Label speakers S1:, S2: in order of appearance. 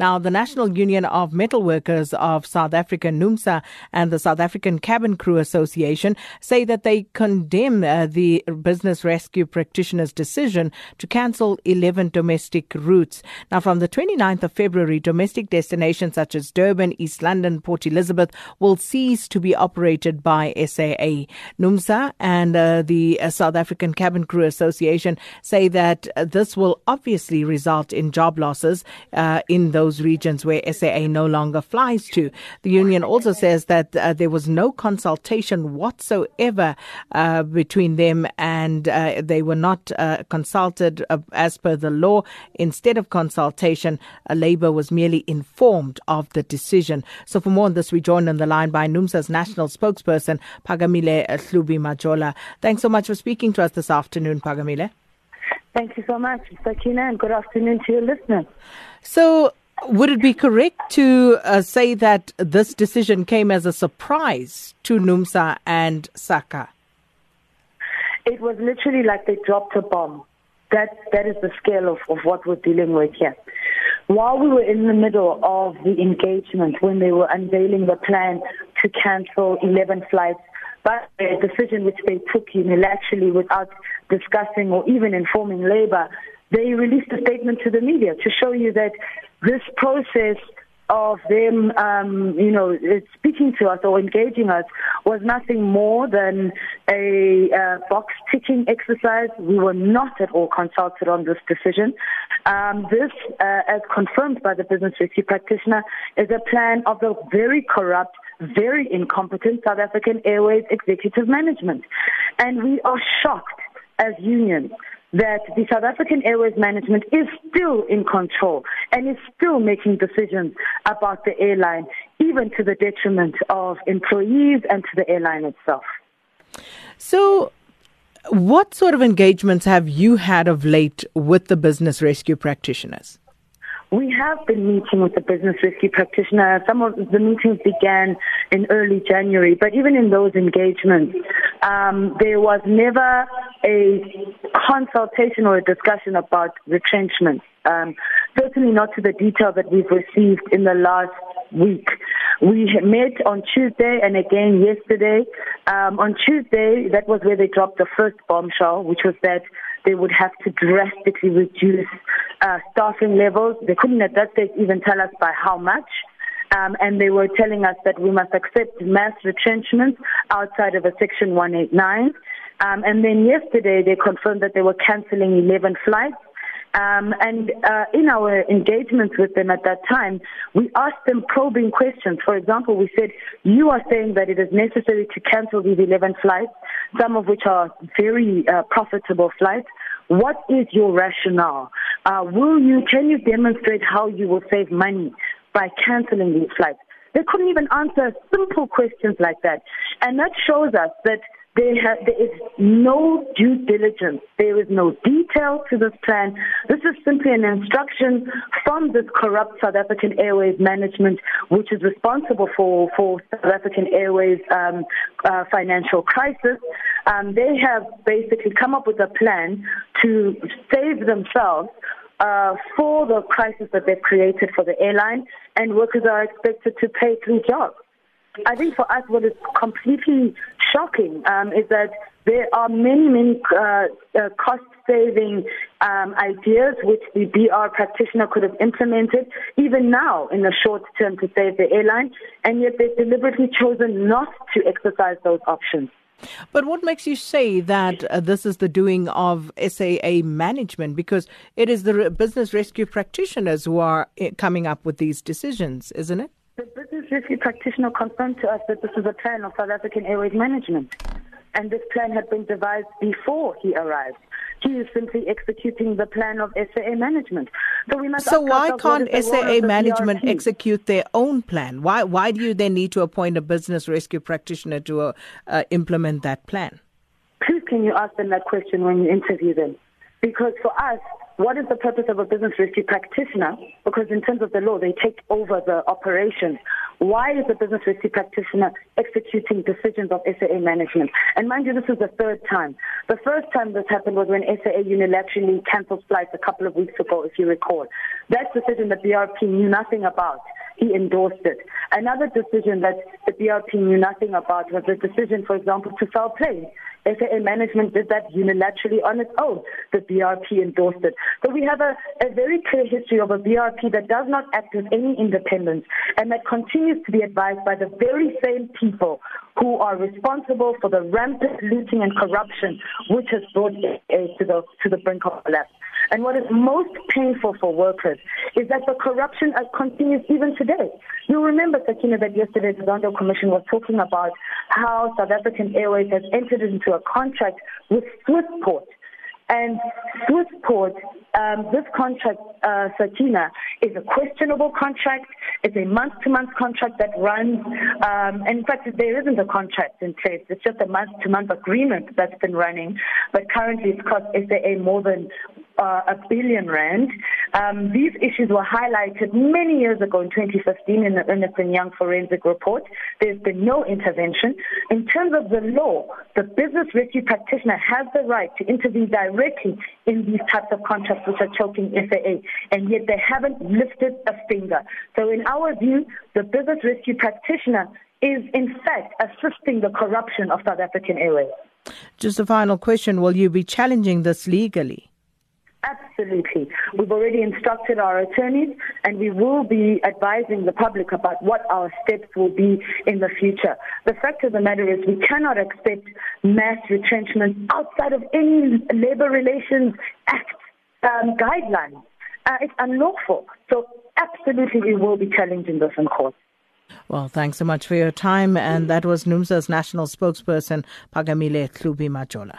S1: Now, the National Union of Metal Workers of South Africa, NUMSA, and the South African Cabin Crew Association say that they condemn uh, the business rescue practitioners' decision to cancel 11 domestic routes. Now, from the 29th of February, domestic destinations such as Durban, East London, Port Elizabeth will cease to be operated by SAA. NUMSA and uh, the uh, South African Cabin Crew Association say that uh, this will obviously result in job losses uh, in those those regions where SAA no longer flies to. The union also says that uh, there was no consultation whatsoever uh, between them and uh, they were not uh, consulted uh, as per the law. Instead of consultation, uh, Labour was merely informed of the decision. So for more on this, we join on the line by NUMSA's national spokesperson, Phakamile Hlubi Majola. Thanks so much for speaking to us this afternoon, Phakamile.
S2: Thank you so much, Sakina, and good afternoon to your listeners.
S1: So, would it be correct to uh, say that this decision came as a surprise to NUMSA and SACCA?
S2: It was literally like they dropped a bomb. That that is the scale of, of what we're dealing with here. While we were in the middle of the engagement, when they were unveiling the plan to cancel 11 flights, but a decision which they took unilaterally without discussing or even informing Labour, they released a statement to the media to show you that this process of them, um, you know, speaking to us or engaging us was nothing more than a uh, box ticking exercise. We were not at all consulted on this decision. Um, this, uh, as confirmed by the business rescue practitioner, is a plan of the very corrupt very incompetent South African Airways executive management. And we are shocked as unions that the South African Airways management is still in control and is still making decisions about the airline, even to the detriment of employees and to the airline itself.
S1: So, what sort of engagements have you had of late with the business rescue practitioners?
S2: We have been meeting with the business rescue practitioner. Some of the meetings began in early January, but even in those engagements, um, there was never a consultation or a discussion about retrenchment. Um, certainly not to the detail that we've received in the last week. We met on Tuesday and again yesterday. Um, on Tuesday, that was where they dropped the first bombshell, which was that they would have to drastically reduce uh, staffing levels. They couldn't at that stage even tell us by how much. Um, and they were telling us that we must accept mass retrenchments outside of a Section 189. Um, and then yesterday they confirmed that they were cancelling 11 flights. Um, and uh, in our engagements with them at that time, we asked them probing questions. For example, we said, You are saying that it is necessary to cancel these 11 flights, some of which are very uh, profitable flights. What is your rationale? Uh, will you, can you demonstrate how you will save money by canceling these flights? They couldn't even answer simple questions like that. And that shows us that there, ha- there is no due diligence. There is no detail to this plan. This is simply an instruction from this corrupt South African Airways management, which is responsible for, for South African Airways um, uh, financial crisis. Um, they have basically come up with a plan to save themselves uh, for the crisis that they've created for the airline, and workers are expected to pay through jobs. I think for us, what is completely shocking um, is that there are many, many uh, uh, cost-saving um, ideas which the BR practitioner could have implemented even now in the short term to save the airline, and yet they've deliberately chosen not to exercise those options.
S1: But what makes you say that uh, this is the doing of SAA management? Because it is the business rescue practitioners who are eh, coming up with these decisions, isn't it?
S2: The business rescue practitioner confirmed to us that this is a plan of South African Airways management. And this plan had been devised before he arrived. He is simply executing the plan of SAA management.
S1: So we must. So why can't SAA management BRT? execute their own plan? Why why do you then need to appoint a business rescue practitioner to uh, uh, implement that plan?
S2: Please, can you ask them that question when you interview them? Because for us, what is the purpose of a business rescue practitioner? Because in terms of the law, they take over the operations. Why is the business rescue practitioner executing decisions of SAA management? And mind you, this is the third time. The first time this happened was when SAA unilaterally cancelled flights a couple of weeks ago, if you recall. That decision the BRP knew nothing about he endorsed it. Another decision that the BRP knew nothing about was the decision, for example, to sell planes. SAA management did that unilaterally on its own. The BRP endorsed it. So we have a, a very clear history of a BRP that does not act with any independence and that continues to be advised by the very same people who are responsible for the rampant looting and corruption which has brought SAA to the, to the brink of collapse. And what is most painful for workers is that the corruption continues even today. You remember, Sakina, that yesterday the Zondo Commission was talking about how South African Airways has entered into a contract with Swissport. And Swissport, um, this contract, uh, Sakina, is a questionable contract. It's a month-to-month contract that runs. Um, and in fact, there isn't a contract in place. It's just a month-to-month agreement that's been running. But currently, it's cost SAA more than uh, a billion rand. Um, these issues were highlighted many years ago in 2015 in the Ernst and Young forensic report. There's been no intervention. In terms of the law, the business rescue practitioner has the right to intervene directly in these types of contracts which are choking SAA, and yet they haven't lifted a finger. So in our view, the business rescue practitioner is in fact assisting the corruption of South African Airways.
S1: Just a final question. Will you be challenging this legally?
S2: Absolutely. We've already instructed our attorneys and we will be advising the public about what our steps will be in the future. The fact of the matter is we cannot expect mass retrenchment outside of any Labor Relations Act um, guidelines. Uh, it's unlawful. So absolutely we will be challenging this in court.
S1: Well, thanks so much for your time. And that was NUMSA's national spokesperson, Phakamile Hlubi Majola.